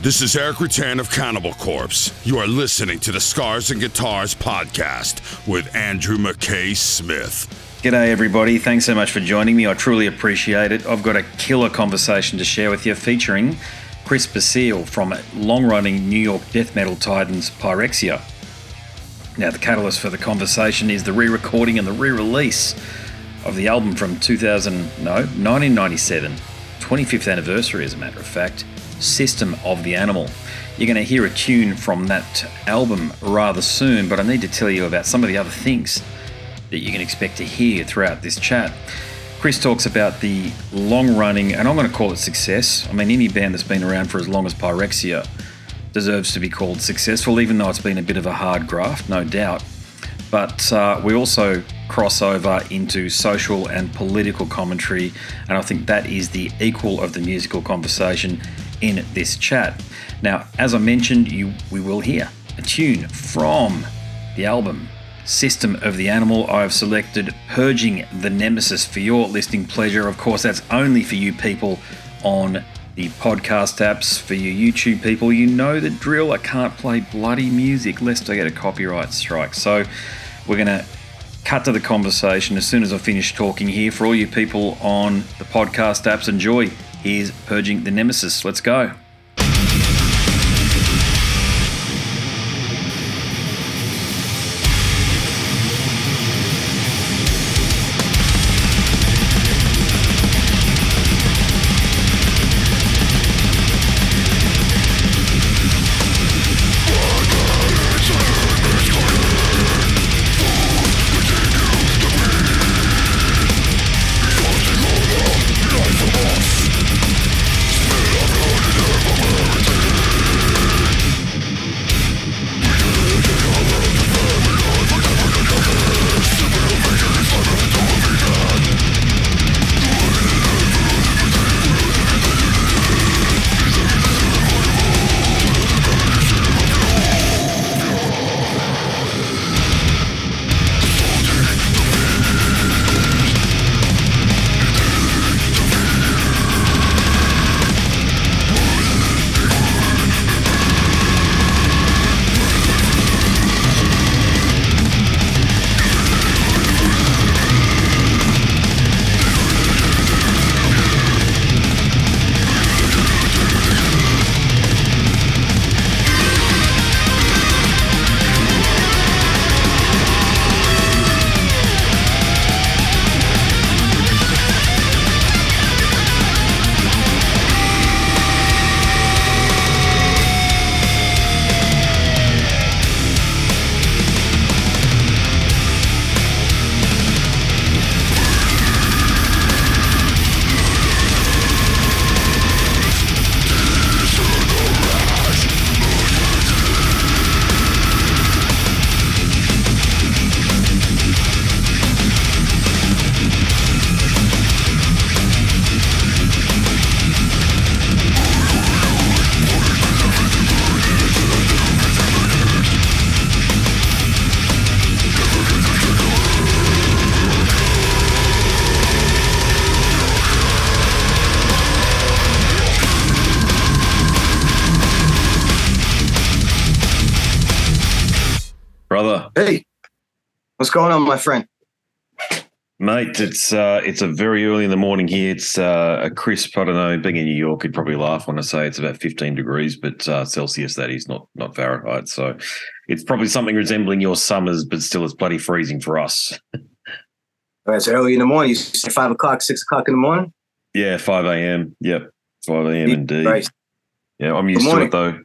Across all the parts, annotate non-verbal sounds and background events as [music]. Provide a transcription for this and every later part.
This is Erik Rutan of Cannibal Corpse. You are listening to the Scars and Guitars podcast with Andrew McKay Smith. G'day, everybody. Thanks so much for joining me. I truly appreciate it. I've got a killer conversation to share with you featuring Chris Basile from long running New York death metal titans Pyrexia. Now, the catalyst for the conversation is the re recording and the re release of the album from 2000, no, 1997, 25th anniversary, as a matter of fact, System of the Animal. You're going to hear a tune from that album rather soon, but I need to tell you about some of the other things that you can expect to hear throughout this chat. Chris talks about the long running, and I'm going to call it success. I mean, any band that's been around for as long as Pyrexia deserves to be called successful, even though it's been a bit of a hard graft, no doubt. But uh, we also cross over into social and political commentary, and I think that is the equal of the musical conversation in this chat. Now, as I mentioned, you we will hear a tune from the album System of the Animal. I've selected Purging the Nemesis for your listening pleasure. Of course, that's only for you people on the podcast apps. For you YouTube people, you know the drill. I can't play bloody music lest I get a copyright strike. So we're going to cut to the conversation as soon as I finish talking here. For all you people on the podcast apps, enjoy. Here's Purging the Nemesis. Let's go. What's going on, my friend? Mate, it's uh, it's a very early in the morning here. It's uh, a crisp. I don't know. Being in New York, you'd probably laugh when I say it's about 15 degrees, but uh, Celsius that is not not Fahrenheit. So it's probably something resembling your summers, but still it's bloody freezing for us. Right, it's early in the morning. You say five o'clock, six o'clock in the morning. Yeah, five a.m. Yep, five a.m. Indeed. Right. Yeah, I'm used to it though.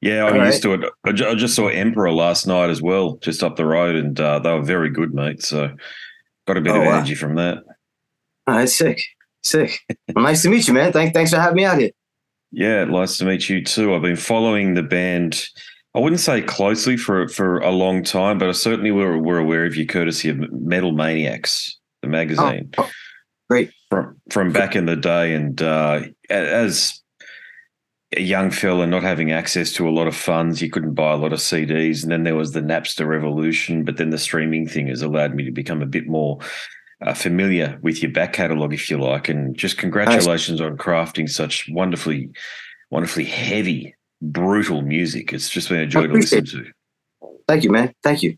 Yeah, I'm All used right. to it. I just saw Emperor last night as well, just up the road, and uh, they were very good, mate. So got a bit oh, of energy wow. from that. Oh, that's sick. Sick. well, nice to meet you, man. Thanks, thanks for having me out here. Yeah, nice to meet you too. I've been following the band. I wouldn't say closely for for a long time, but I certainly were, were aware of you courtesy of Metal Maniacs, the magazine. Oh, oh, great. From from back in the day, and uh, as a young fella not having access to a lot of funds, you couldn't buy a lot of CDs. And then there was the Napster revolution, but then the streaming thing has allowed me to become a bit more uh, familiar with your back catalogue, if you like. And just congratulations on crafting such wonderfully wonderfully heavy, brutal music. It's just been a joy to listen to. Thank you, man. Thank you.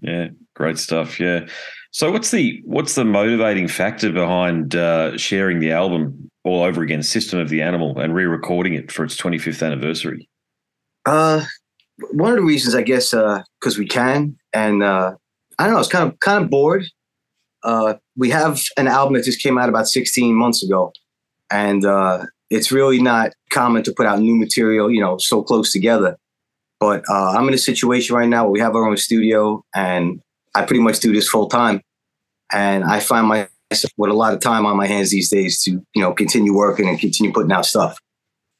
Yeah, great stuff. Yeah. So what's the what's the motivating factor behind uh, sharing the album all over again, System of the Animal, and re-recording it for its 25th anniversary? Uh, one of the reasons, I guess, because uh, we can, and uh, I don't know, it's kind of kind of bored. Uh, we have an album that just came out about 16 months ago, and uh, it's really not common to put out new material, you know, so close together. But uh, I'm in a situation right now where we have our own studio, and I pretty much do this full time, and I find myself with a lot of time on my hands these days to, you know, continue working and continue putting out stuff.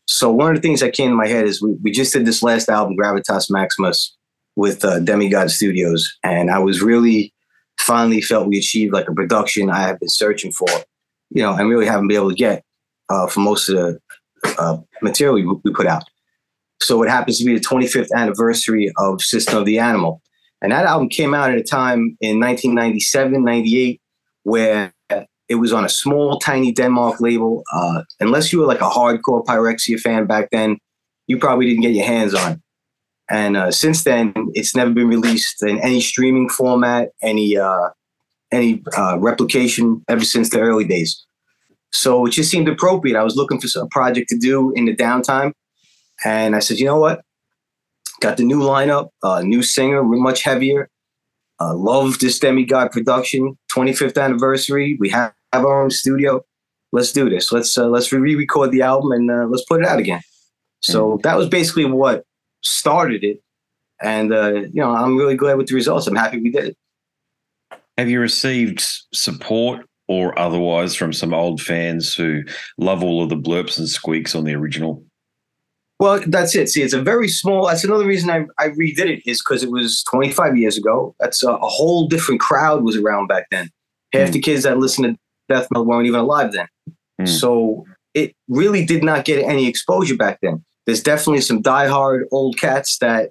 So one of the things that came to my head is we, we just did this last album, Gravitas Maximus, with uh, Demigod Studios, and I was really finally felt we achieved like a production I have been searching for, you know, and really haven't been able to get uh, for most of the uh, material we, we put out. So it happens to be the 25th anniversary of System of the Animal. And that album came out at a time in 1997, 98, where it was on a small, tiny Denmark label. Uh, unless you were like a hardcore Pyrexia fan back then, you probably didn't get your hands on it. And uh, since then, it's never been released in any streaming format, any uh, any uh, replication ever since the early days. So it just seemed appropriate. I was looking for a project to do in the downtime, and I said, you know what? Got the new lineup, uh, new singer, much heavier. Uh, love this demigod production, 25th anniversary. We have, have our own studio. Let's do this. Let's uh, let's re-record the album and uh, let's put it out again. So mm-hmm. that was basically what started it, and uh, you know I'm really glad with the results. I'm happy we did it. Have you received support or otherwise from some old fans who love all of the blurps and squeaks on the original? Well, that's it. See, it's a very small. That's another reason I, I redid it is because it was 25 years ago. That's a, a, whole different crowd was around back then. Half mm. the kids that listened to death metal weren't even alive then. Mm. So it really did not get any exposure back then. There's definitely some diehard old cats that,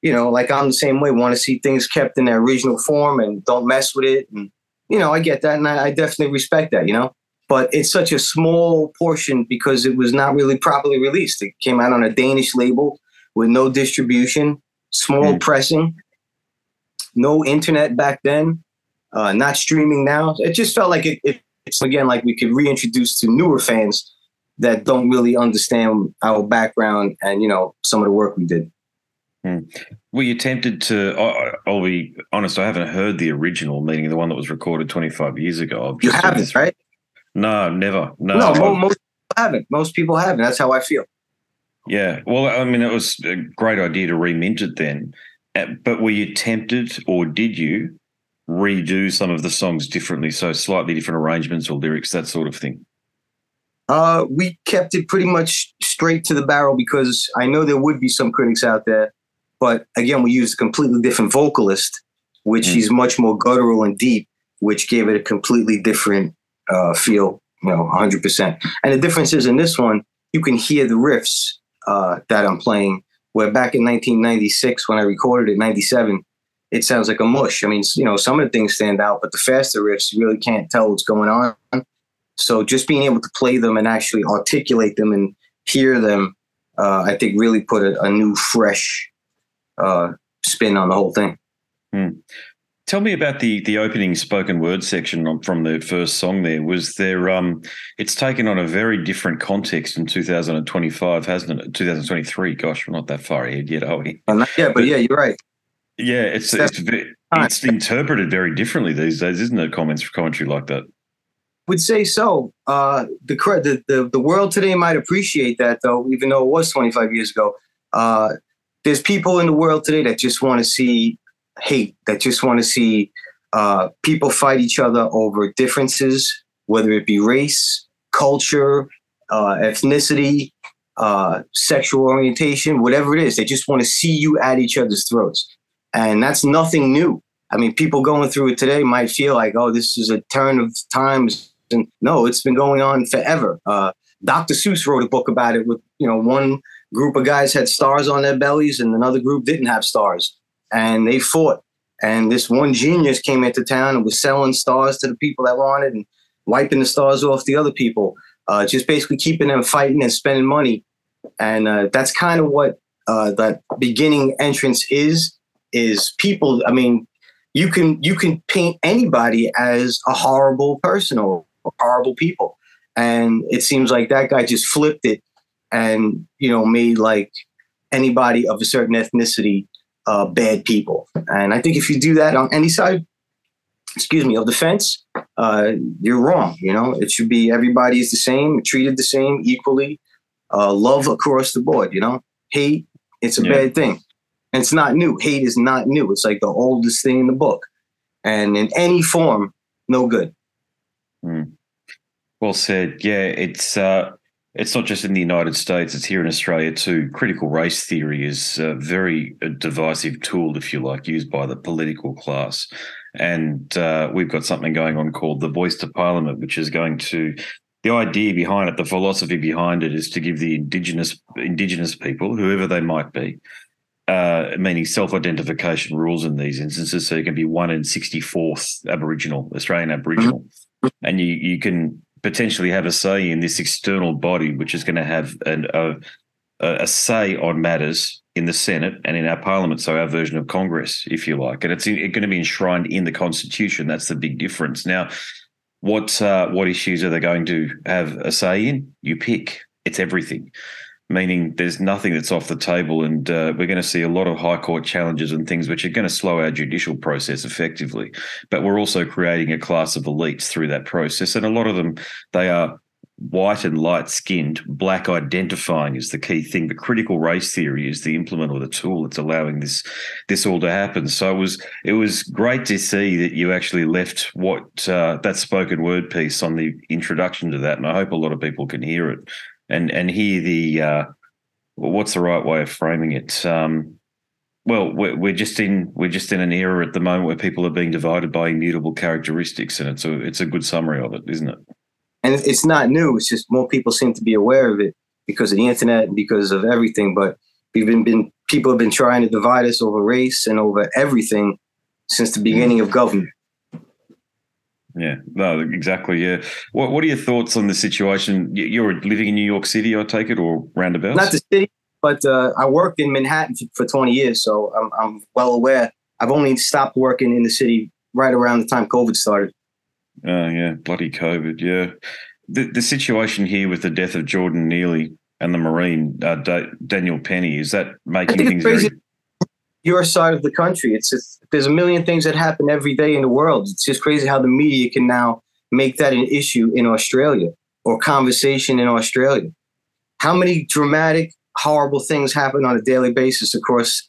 you know, like I'm the same way, want to see things kept in their original form and don't mess with it. And, you know, I get that and I, I definitely respect that, you know but it's such a small portion because it was not really properly released. It came out on a Danish label with no distribution, small mm. pressing, no internet back then, uh, not streaming now. It just felt like it, it, it's again like we could reintroduce to newer fans that don't really understand our background and you know some of the work we did. Mm. Were you tempted to? I'll be honest. I haven't heard the original, meaning the one that was recorded 25 years ago. You haven't, right? No, never. No, no most people haven't. Most people haven't. That's how I feel. Yeah. Well, I mean, it was a great idea to remint it then. Uh, but were you tempted or did you redo some of the songs differently? So slightly different arrangements or lyrics, that sort of thing? Uh, we kept it pretty much straight to the barrel because I know there would be some critics out there. But again, we used a completely different vocalist, which mm. is much more guttural and deep, which gave it a completely different uh, feel, you know, 100%. And the difference is in this one, you can hear the riffs uh, that I'm playing. Where back in 1996, when I recorded it, 97, it sounds like a mush. I mean, you know, some of the things stand out, but the faster riffs, you really can't tell what's going on. So just being able to play them and actually articulate them and hear them, uh, I think really put a, a new, fresh uh, spin on the whole thing. Hmm. Tell me about the the opening spoken word section from the first song. There was there. Um, it's taken on a very different context in 2025, hasn't it? 2023. Gosh, we're not that far ahead yet, are we? Yeah, but, but yeah, you're right. Yeah, it's it's, it's interpreted very differently these days, isn't it? Comments for commentary like that. Would say so. Uh, the, the the the world today might appreciate that, though, even though it was 25 years ago. Uh, there's people in the world today that just want to see hate, that just want to see uh, people fight each other over differences, whether it be race, culture, uh, ethnicity, uh, sexual orientation, whatever it is. They just want to see you at each other's throats. And that's nothing new. I mean, people going through it today might feel like, oh, this is a turn of times. And no, it's been going on forever. Uh, Dr. Seuss wrote a book about it with, you know, one group of guys had stars on their bellies and another group didn't have stars and they fought. And this one genius came into town and was selling stars to the people that wanted and wiping the stars off the other people, uh, just basically keeping them fighting and spending money. and uh, that's kind of what uh, that beginning entrance is. Is people? I mean, you can you can paint anybody as a horrible person or horrible people, and it seems like that guy just flipped it and you know made like anybody of a certain ethnicity uh, bad people. And I think if you do that on any side, excuse me, of the fence, uh, you're wrong. You know, it should be everybody is the same, treated the same equally, uh, love across the board. You know, hate it's a yeah. bad thing, and it's not new. Hate is not new. It's like the oldest thing in the book, and in any form, no good. Mm. Well said. Yeah, it's uh, it's not just in the United States; it's here in Australia too. Critical race theory is a very divisive tool, if you like, used by the political class. And uh, we've got something going on called the Voice to Parliament, which is going to the idea behind it, the philosophy behind it, is to give the indigenous indigenous people, whoever they might be, uh, meaning self-identification rules in these instances. So you can be one in sixty-fourth Aboriginal, Australian Aboriginal, mm-hmm. and you you can potentially have a say in this external body, which is going to have an, a, a say on matters in the Senate and in our Parliament, so our version of Congress, if you like, and it's, going to be enshrined in the Constitution. That's the big difference. Now, what uh, what issues are they going to have a say in? You pick. It's everything meaning there's nothing that's off the table. And uh, we're going to see a lot of high court challenges and things which are going to slow our judicial process effectively. But we're also creating a class of elites through that process. And a lot of them, they are white and light skinned, black identifying is the key thing. But critical race theory is the implement or the tool that's allowing this this all to happen. So it was it was great to see that you actually left what uh, that spoken word piece on the introduction to that, and I hope a lot of people can hear it and and hear the uh, what's the right way of framing it? Um, well, we're, we're just in we're just in an era at the moment where people are being divided by immutable characteristics, and it's a it's a good summary of it, isn't it? And it's not new. It's just more people seem to be aware of it because of the internet and because of everything. But we've been, been people have been trying to divide us over race and over everything since the beginning of government. Yeah, no, exactly. Yeah. What What are your thoughts on the situation? You're living in New York City, I take it, or roundabouts? Not the city, but uh, I worked in Manhattan for 20 years, so I'm, I'm well aware. I've only stopped working in the city right around the time COVID started. Oh yeah, bloody COVID. Yeah, the the situation here with the death of Jordan Neely and the Marine uh, Daniel Penny is that making things very your side of the country. It's just, there's a million things that happen every day in the world. It's just crazy how the media can now make that an issue in Australia or conversation in Australia. How many dramatic, horrible things happen on a daily basis across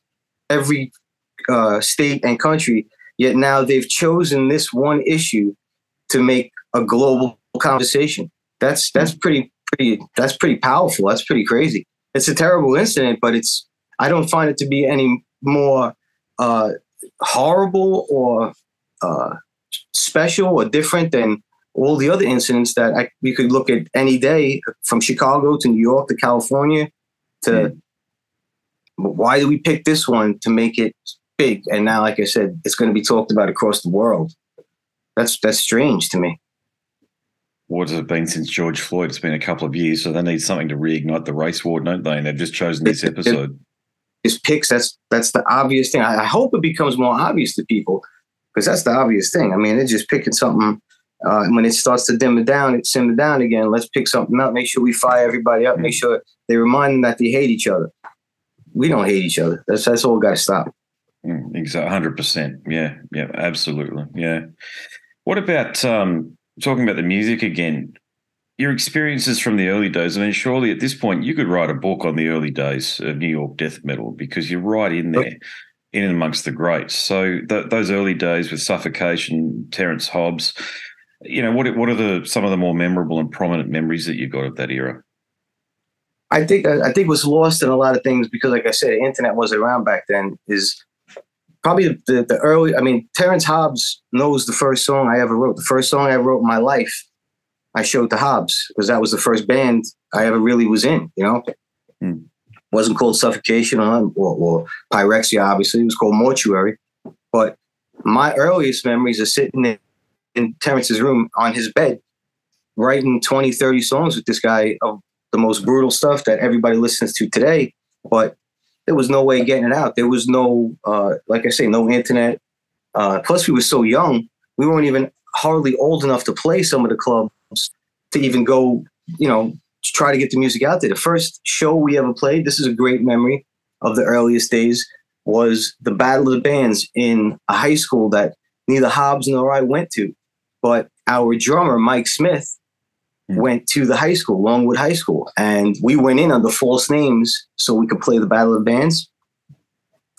every uh, state and country? Yet now they've chosen this one issue to make a global conversation. That's that's pretty pretty that's pretty powerful. That's pretty crazy. It's a terrible incident, but it's I don't find it to be any more uh, horrible or uh, special or different than all the other incidents that I, we could look at any day from Chicago to New York to California to mm. why do we pick this one to make it big? And now, like I said, it's going to be talked about across the world. That's that's strange to me. What has it been since George Floyd? It's been a couple of years, so they need something to reignite the race war, don't they? And they've just chosen this episode his picks. That's that's the obvious thing. I, I hope it becomes more obvious to people because that's the obvious thing. I mean, they're just picking something. Uh, when it starts to dim it down, it simmer down again. Let's pick something up. Make sure we fire everybody up. Make sure they remind them that they hate each other. We don't hate each other. That's that's all got to stop. Exactly, hundred percent. Yeah, yeah, absolutely. Yeah. What about um, talking about the music again? Your experiences from the early days. I mean, surely at this point you could write a book on the early days of New York death metal because you're right in there, in and amongst the greats. So th- those early days with Suffocation, Terrence Hobbs, you know, what what are the some of the more memorable and prominent memories that you've got of that era? I think I think was lost in a lot of things because, like I said, the internet wasn't around back then. Is probably the, the early. I mean, Terrence Hobbs knows the first song I ever wrote. The first song I wrote in my life I showed to Hobbs because that was the first band I ever really was in. You know, mm. wasn't called Suffocation or, or, or Pyrexia. Obviously, it was called Mortuary. But my earliest memories are sitting in, in Terrence's room on his bed, writing 20, 30 songs with this guy of the most brutal stuff that everybody listens to today, but there was no way of getting it out. There was no, uh, like I say, no internet. Uh, plus, we were so young, we weren't even hardly old enough to play some of the clubs to even go, you know, to try to get the music out there. The first show we ever played, this is a great memory of the earliest days, was the Battle of the Bands in a high school that neither Hobbs nor I went to. But our drummer, Mike Smith, went to the high school, Longwood High School, and we went in under false names so we could play the Battle of the Bands.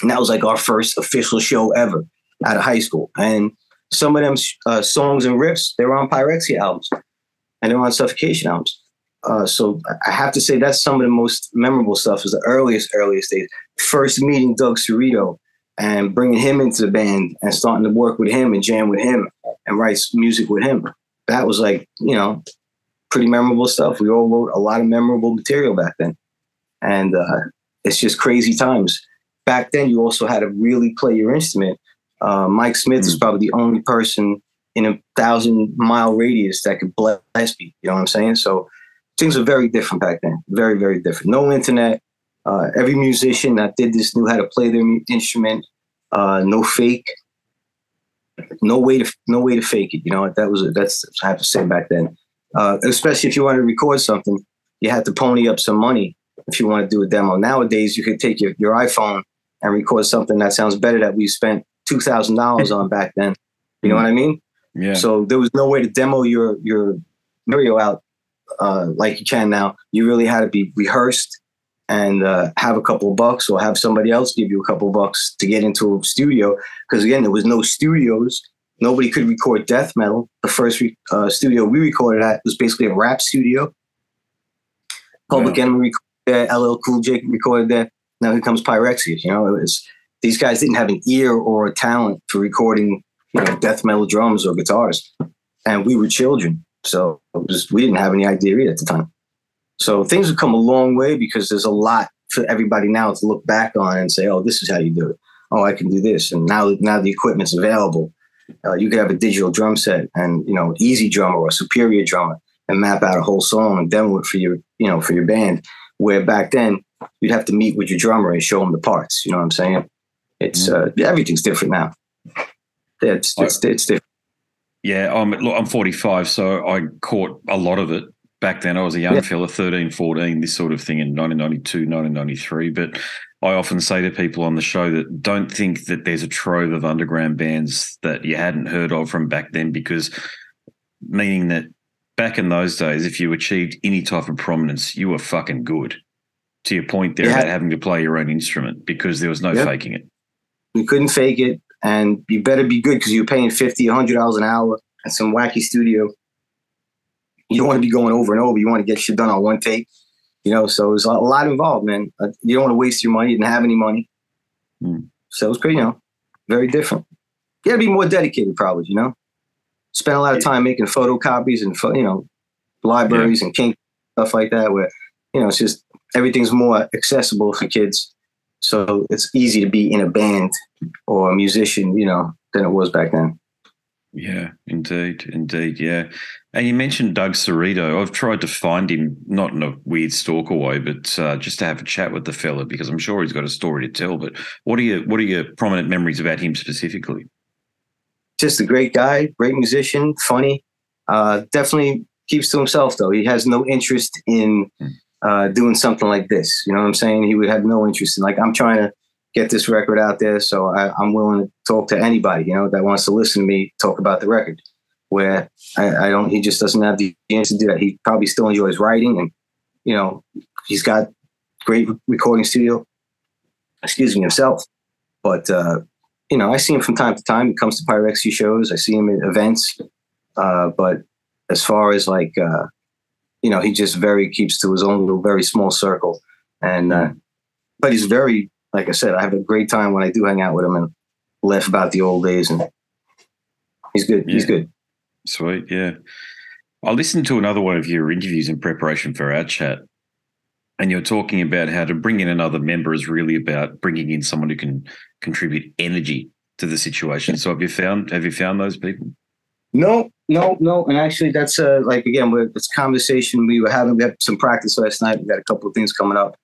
And that was like our first official show ever out of high school. And some of them uh, songs and riffs, they were on Pyrexia albums and they're on Suffocation albums. Uh, so I have to say that's some of the most memorable stuff is the earliest, earliest days. First meeting Doug Cerrito and bringing him into the band and starting to work with him and jam with him and write music with him. That was like, you know, pretty memorable stuff. We all wrote a lot of memorable material back then. And uh, it's just crazy times. Back then, you also had to really play your instrument. Uh, Mike Smith mm-hmm. is mm. probably the only person in a thousand mile radius that could blast me. You know what I'm saying? So things were very different back then. Very, very different. No internet. Uh, every musician that did this knew how to play their instrument. Uh, no fake. No way to no way to fake it. You know that was a, that's I have to say back then. Uh, especially if you want to record something, you had to pony up some money if you want to do a demo. Nowadays, you could take your, your iPhone and record something that sounds better that we spent two thousand dollars on back then. You know what I mean? Yeah. So there was no way to demo your your Mario out uh, like you can now. You really had to be rehearsed and uh, have a couple of bucks or have somebody else give you a couple of bucks to get into a studio. Because again, there was no studios. Nobody could record death metal. The first re- uh, studio we recorded at was basically a rap studio. Public Enemy recorded there. LL Cool J recorded there. Now here comes Pyrexia. You know, it was these guys didn't have an ear or a talent for recording, you know, death metal drums or guitars, and we were children. So was, we didn't have any idea at the time. So things have come a long way because there's a lot for everybody now to look back on and say, "Oh, this is how you do it. Oh, I can do this." And now, now the equipment's available. Uh, you could have a digital drum set and you know, EZdrummer or superior drummer, and map out a whole song and demo it for your, you know, for your band. Where back then you'd have to meet with your drummer and show him the parts. You know what I'm saying? It's mm-hmm. uh, everything's different now. It's it's, it's different. Yeah, I'm look, I'm 45, so I caught a lot of it back then. I was a young yeah. fella, 13, 14, this sort of thing in 1992, 1993. But I often say to people on the show that don't think that there's a trove of underground bands that you hadn't heard of from back then, because meaning that back in those days, if you achieved any type of prominence, you were fucking good. To your point there yeah. about having to play your own instrument because there was no yep. faking it. You couldn't fake it and you better be good because you're paying 50 100 dollars an hour at some wacky studio. You don't want to be going over and over. You want to get shit done on one take you know? So there's a lot involved man. Uh, you don't want to waste your money you didn't have any money. Mm. so it was pretty you know very different. You gotta be more dedicated probably you know? Spend a lot of time making photocopies and you know libraries yeah. and kink stuff like that where you know it's just everything's more accessible for kids so it's easy to be in a band or a musician, you know, than it was back then. Yeah, indeed, indeed, yeah. And you mentioned Doug Cerrito. I've tried to find him, not in a weird stalker way, but uh, just to have a chat with the fella because I'm sure he's got a story to tell. But what are your what are your prominent memories about him specifically? Just a great guy, great musician, funny. Uh, definitely keeps to himself though. He has no interest in hmm uh, doing something like this. You know what I'm saying? He would have no interest in like I'm trying to get this record out there, so I, am willing to talk to anybody you know that wants to listen to me talk about the record. Where I, I don't, he just doesn't have the chance to do that. He probably still enjoys writing, and you know he's got great recording studio. Excuse me himself, but uh, you know I see him from time to time. He comes to Pyrexia shows. I see him at events, uh, but as far as like uh, you know, he just very keeps to his own little, very small circle. And, uh, but he's very, like I said, I have a great time when I do hang out with him and laugh about the old days. And he's good. Yeah. He's good. Sweet. Yeah. I listened to another one of your interviews in preparation for our chat. And you're talking about how to bring in another member is really about bringing in someone who can contribute energy to the situation. So have you found have you found those people? No, no, no. And actually, that's uh, like again, we're, it's conversation we were having. We had some practice last night. We got a couple of things coming up,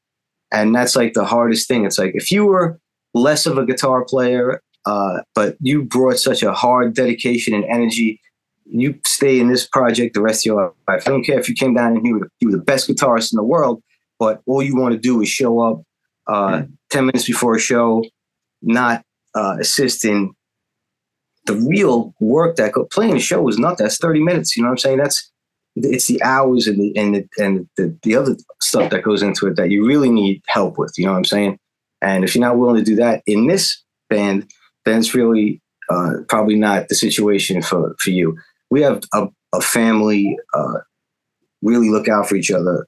and that's like the hardest thing. It's like if you were less of a guitar player, uh, but you brought such a hard dedication and energy. You stay in this project the rest of your life. I don't care if you came down and you were, you were the best guitarist in the world, but all you want to do is show up uh, 10 minutes before a show, not uh, assist in the real work that go, playing a show is not that's 30 minutes. You know what I'm saying? That's it's the hours and the and the, and the, the other stuff that goes into it that you really need help with. You know what I'm saying? And if you're not willing to do that in this band, then it's really uh, probably not the situation for for you. We have a, a family, uh, really look out for each other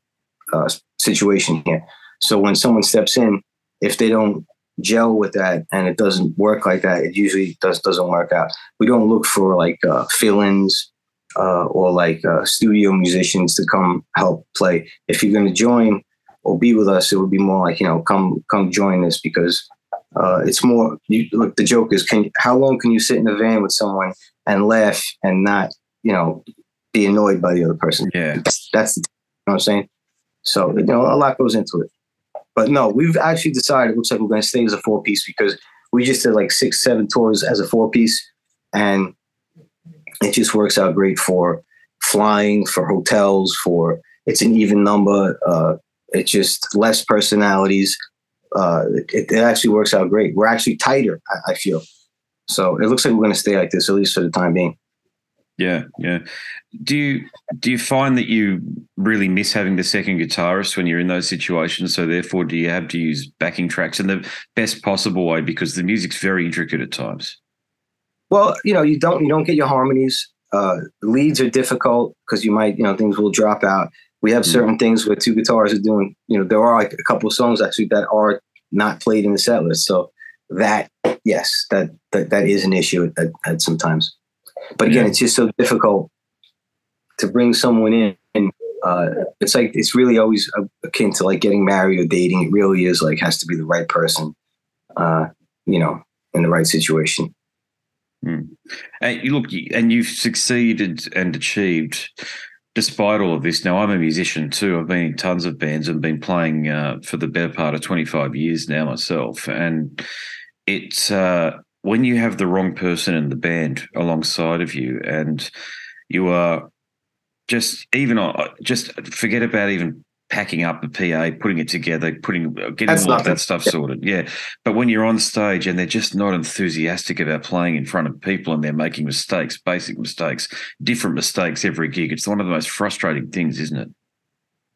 uh, situation here. So when someone steps in, if they don't gel with that and it doesn't work like that, it usually does doesn't work out. We don't look for like uh, fill-ins uh, or like uh, studio musicians to come help play. If you're going to join or be with us, it would be more like you know come come join us because uh, it's more. You, look, the joke is, can how long can you sit in a van with someone and laugh and not you know be annoyed by the other person? Yeah, that's, that's the, you know what I'm saying. So you know a lot goes into it. But no, we've actually decided it looks like we're going to stay as a four piece because we just did like six, seven tours as a four piece. And it just works out great for flying, for hotels, for it's an even number. Uh, it's just less personalities. Uh, it, it, actually works out great. We're actually tighter, I, I feel. So it looks like we're going to stay like this, at least for the time being. Yeah, yeah. Do you do you find that you really miss having the second guitarist when you're in those situations? So therefore, do you have to use backing tracks in the best possible way because the music's very intricate at times? Well, you know, you don't you don't get your harmonies. Uh, leads are difficult because you might you know things will drop out. We have hmm. certain mm. things where two guitars are doing. You know, there are like a couple of songs actually that are not played in the set list. So that yes, that that, that is an issue at, at sometimes. But again, yeah. it's just so difficult to bring someone in. And uh, it's like it's really always akin to like getting married or dating. It really is like has to be the right person, uh, you know, in the right situation. Mm. And you look, and you've succeeded and achieved despite all of this. Now, I'm a musician too. I've been in tons of bands and been playing uh, for the better part of 25 years now myself. And it's uh, when you have the wrong person in the band alongside of you and you are just even uh, just forget about even packing up the PA, putting it together, putting getting That's all of that stuff yeah. sorted. Yeah. But when you're on stage and they're just not enthusiastic about playing in front of people and they're making mistakes, basic mistakes, different mistakes every gig, it's one of the most frustrating things, isn't it?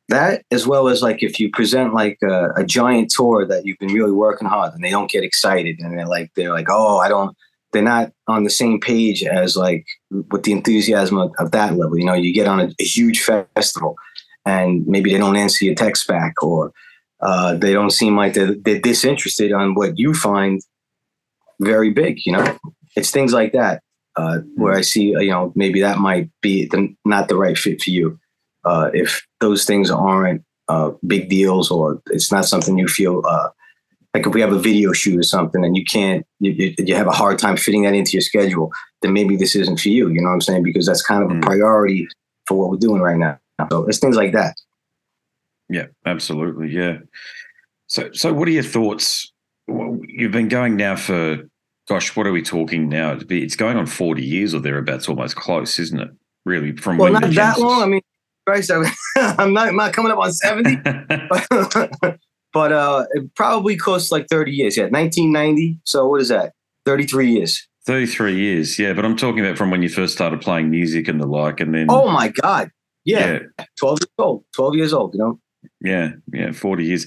That as well as like if you present like a, a, giant tour that you've been really working hard and they don't get excited and they're like they're like oh i don't they're not on the same page as like with the enthusiasm of, of that level. You know you get on a, a, huge festival and maybe they don't answer your text back or uh, they don't seem like they're, they're disinterested on what you find very big you know? It's things like that uh, where i see you know maybe that might be the, not the right fit for you uh, if those things aren't uh, big deals or it's not something you feel uh, like if we have a video shoot or something and you can't you, you, have a hard time fitting that into your schedule then maybe this isn't for you you know what i'm saying? Because that's kind of a mm. priority for what we're doing right now. So it's things like that. Yeah absolutely yeah. So so what are your thoughts? You've been going now for gosh what are we talking now? It's going on 40 years or thereabouts almost close isn't it? Really from well not that long. i mean Christ, [laughs] I'm not, I'm not coming up on 70, [laughs] but uh, it probably costs like 30 years. Yeah, 1990. So what is that? 33 years. 33 years, yeah. But I'm talking about from when you first started playing music and the like, and then. Oh my God. Yeah. yeah. 12 years old. 12 years old, you know? Yeah, yeah, 40 years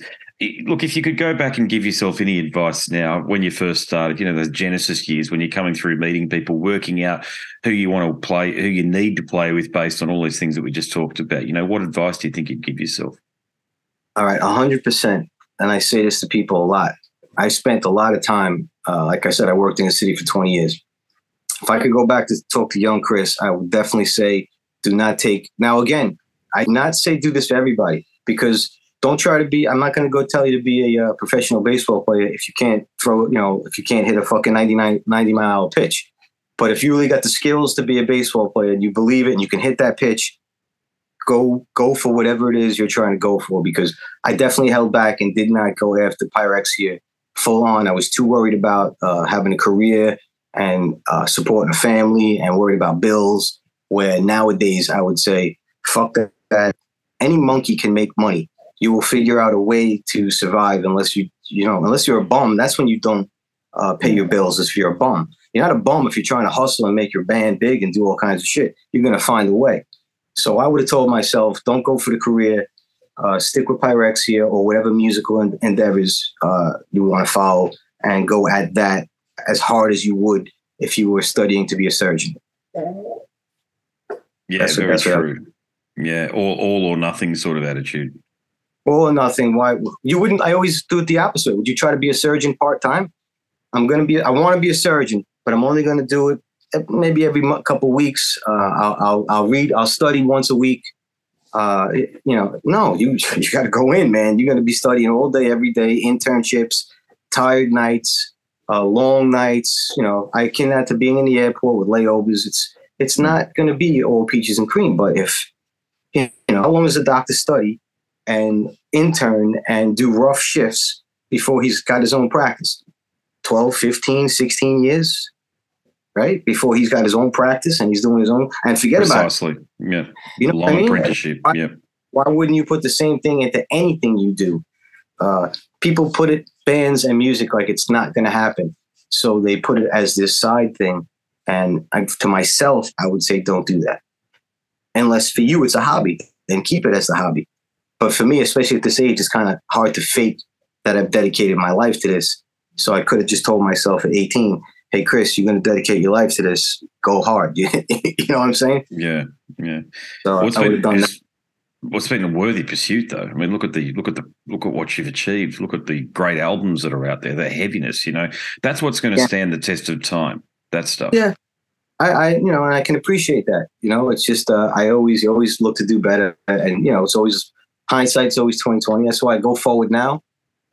look, if you could go back and give yourself any advice now when you first started, you know, those Genesis years when you're coming through meeting people, working out who you want to play, who you need to play with based on all these things that we just talked about, you know, what advice do you think you'd give yourself? All right, 100%. And I say this to people a lot. I spent a lot of time, uh, like I said, I worked in the city for 20 years. If I could go back to talk to young Chris, I would definitely say do not take. Now, again, I not say do this for everybody because don't try to be. I'm not going to go tell you to be a uh, professional baseball player if you can't throw. You know, if you can't hit a fucking 99, 90 mile pitch. But if you really got the skills to be a baseball player and you believe it and you can hit that pitch, go go for whatever it is you're trying to go for. Because I definitely held back and did not go after pyrexia full on. I was too worried about uh, having a career and uh, supporting a family and worried about bills. Where nowadays I would say, fuck that. Any monkey can make money. You will figure out a way to survive unless you, you know, unless you're a bum. That's when you don't uh, pay your bills if you're a bum. You're not a bum if you're trying to hustle and make your band big and do all kinds of shit. You're going to find a way. So I would have told myself, don't go for the career. Uh, stick with pyrexia or whatever musical endeavors uh, you want to follow and go at that as hard as you would if you were studying to be a surgeon. Yeah, that's very true. Yeah, all all or nothing sort of attitude. All or nothing. Why you wouldn't? I always do it the opposite. Would you try to be a surgeon part time? I'm gonna be. I want to be a surgeon, but I'm only gonna do it maybe every couple weeks. Uh, I'll, I'll, I'll read. I'll study once a week. Uh, you know, no, you [laughs] you got to go in, man. You're gonna be studying all day, every day. Internships, tired nights, uh, long nights. You know, I can add to being in the airport with layovers. It's it's not to be all peaches and cream. But if you know, how long does a doctor study and intern and do rough shifts before he's got his own practice? 12, 15, 16 years, right? Before he's got his own practice and he's doing his own and forget Precisely. about it. Yeah. You know Long I mean? apprenticeship. Why, yeah. Why wouldn't you put the same thing into anything you do? Uh, people put it bands and music like it's not going to happen. So they put it as this side thing. And I, to myself, I would say, don't do that. Unless for you, it's a hobby, then keep it as a hobby. But for me, especially at this age, it's kind of hard to fake that I've dedicated my life to this. So I could have just told myself at 18, hey, Chris, you're going to dedicate your life to this. Go hard. [laughs] you know what I'm saying? Yeah. Yeah. So what's I would have done that. What's been a worthy pursuit, though? I mean, look at the look at the look at what you've achieved. Look at the great albums that are out there. The heaviness, you know, that's what's going to yeah. stand the test of time. That stuff. Yeah, I, I, you know, and I can appreciate that. You know, it's just uh, I always always look to do better, and you know, it's always hindsight's always twenty twenty. That's why I go forward now,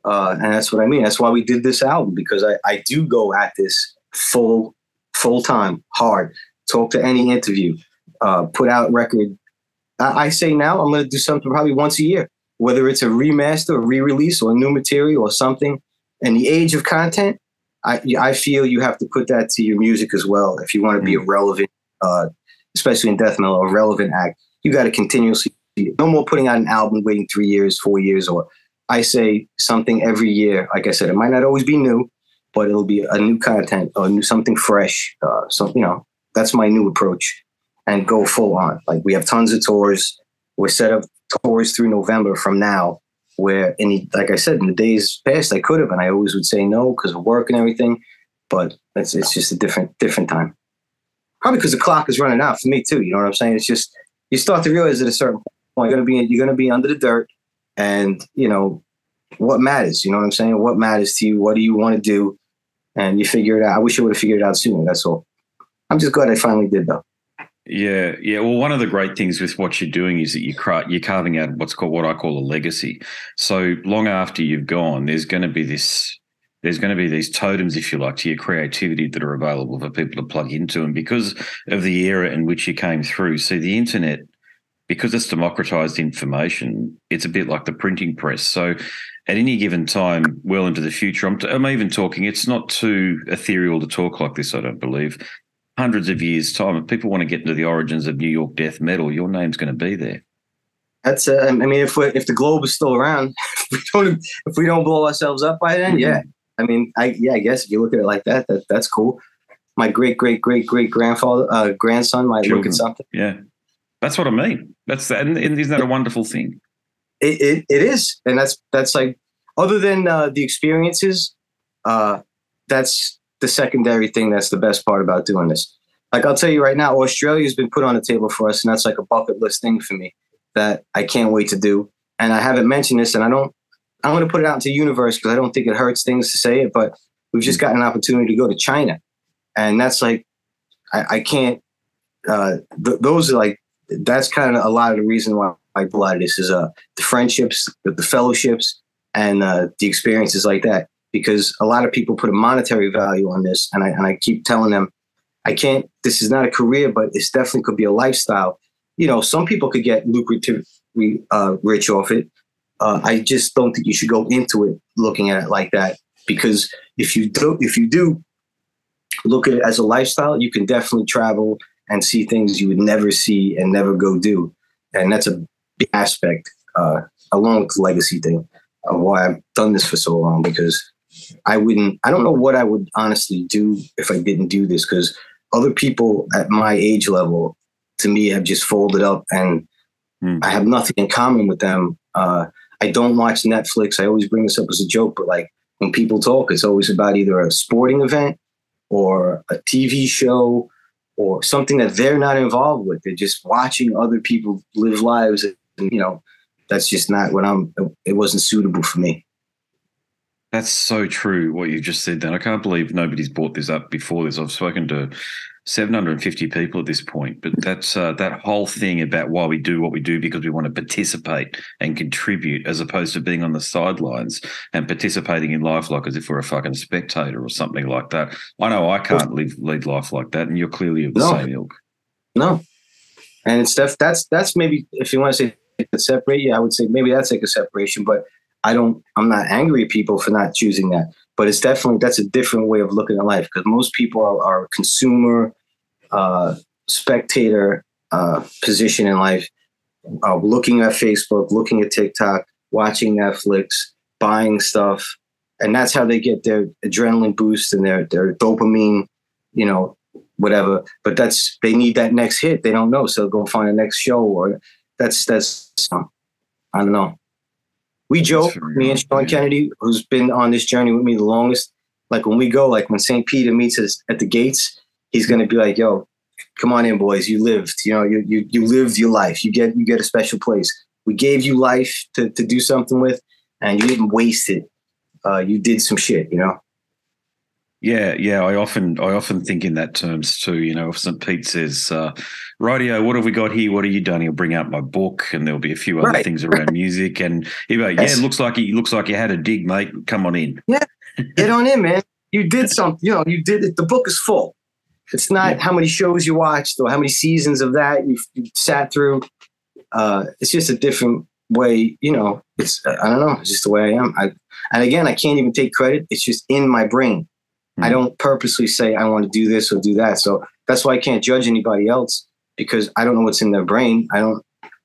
uh, and that's what I mean. That's why we did this album because I I do go at this full full time hard. Talk to any interview, uh, put out record I say now I'm going to do something probably once a year, whether it's a remaster, a re-release, or new material or something. In the age of content, I I feel you have to put that to your music as well if you want to be a mm. relevant, uh, especially in death metal, a relevant act. You got to continuously. No more putting out an album, waiting three years, four years, or I say something every year. Like I said, it might not always be new, but it'll be a new content or new something fresh. Uh, so you know, that's my new approach and go full on. Like we have tons of tours. We're set up tours through November from now. Where any, like I said, in the days past, I could have, and I always would say no because of work and everything. But it's it's just a different different time. Probably because the clock is running out for me too. You know what I'm saying? It's just you start to realize at a certain point you're gonna be you're gonna be under the dirt, and you know what matters. You know what I'm saying? What matters to you? What do you want to do? And you figure it out. I wish I would have figured it out sooner. That's all. I'm just glad I finally did though. Yeah, yeah. Well, one of the great things with what you're doing is that you you're carving out what's called what I call a legacy. So long after you've gone, there's going to be this. There's going to be these totems, if you like, to your creativity that are available for people to plug into, and because of the era in which you came through. see, the internet, because it's democratized information, it's a bit like the printing press. So at any given time, well into the future, I'm, t- I'm even talking. It's not too ethereal to talk like this. I don't believe hundreds of years' time, if people want to get into the origins of New York death metal, your name's going to be there. That's. Uh, I mean, if we if the globe is still around, [laughs] if we don't if we don't blow ourselves up by then, mm-hmm. yeah. I mean, I yeah, I guess if you look at it like that, that that's cool. My great great great great grandfather uh, grandson might Children. look at something. Yeah, that's what I mean. That's and, isn't that a wonderful thing? It, it, it is, and that's that's like other than uh, the experiences, uh, that's the secondary thing that's the best part about doing this. Like I'll tell you right now, Australia's been put on the table for us, and that's like a bucket list thing for me that I can't wait to do. And I haven't mentioned this, and I don't. I'm going to put it out into the universe because I don't think it hurts things to say it, but we've just gotten an opportunity to go to China, and that's like I, I can't. Uh, th- those are like that's kind of a lot of the reason why I do a lot of this is uh the friendships, the, the fellowships, and uh, the experiences like that because a lot of people put a monetary value on this, and I and I keep telling them, I can't. This is not a career, but it's definitely could be a lifestyle. You know, some people could get lucratively uh, rich off it. Uh, I just don't think you should go into it looking at it like that because if you do, if you do look at it as a lifestyle, you can definitely travel and see things you would never see and never go do, and that's a big aspect uh, along with the legacy thing of why I've done this for so long because I wouldn't, I don't know what I would honestly do if I didn't do this because other people at my age level to me have just folded up and mm. I have nothing in common with them. Uh, I don't watch Netflix. I always bring this up as a joke, but like when people talk, it's always about either a sporting event or a TV show or something that they're not involved with. They're just watching other people live lives. And, you know, that's just not what I'm, it wasn't suitable for me. That's so true. What you just said. Then I can't believe nobody's brought this up before this. I've spoken to 750 people at this point, but that's uh, that whole thing about why we do what we do because we want to participate and contribute, as opposed to being on the sidelines and participating in life like as if we're a fucking spectator or something like that. I know I can't live lead life like that, and you're clearly of the no. same ilk. No, and it's def- that's that's maybe if you want to say separate, yeah, I would say maybe that's like a separation, but I don't, I'm not angry at people for not choosing that, but it's definitely, that's a different way of looking at life because most people are, are consumer, uh, spectator uh, position in life, uh, looking at Facebook, looking at TikTok, watching Netflix, buying stuff. And that's how they get their adrenaline boost and their, their dopamine, you know, whatever. But that's, they need that next hit. They don't know. So go find the next show or that's, that's, I don't know we joke, me and Sean Kennedy, who's been on this journey with me the longest. Like when we go, like when St. Peter meets us at the gates, he's gonna be like, "Yo, come on in, boys. You lived. You know, you you you lived your life. You get you get a special place. We gave you life to to do something with, and you didn't waste it. Uh, you did some shit. You know." Yeah, yeah. I often I often think in that terms too. You know, if St. Pete says, uh, "Radio, what have we got here? What are you done?" He'll bring out my book, and there'll be a few other right. things [laughs] around music, and he'll be like, "Yeah, looks like he looks like you had a dig, mate. Come on in." Yeah, [laughs] get on in, man. You did something. You know, you did it. The book is full. It's not yeah. how many shows you watched or how many seasons of that you've, you've sat through. Uh, it's just a different way. You know, it's I don't know. It's just the way I am. I, and again, I can't even take credit. It's just in my brain I hmm. don't purposely say I want to do this or do that. So that's why I can't judge anybody else because I don't know what's in their brain. I don't,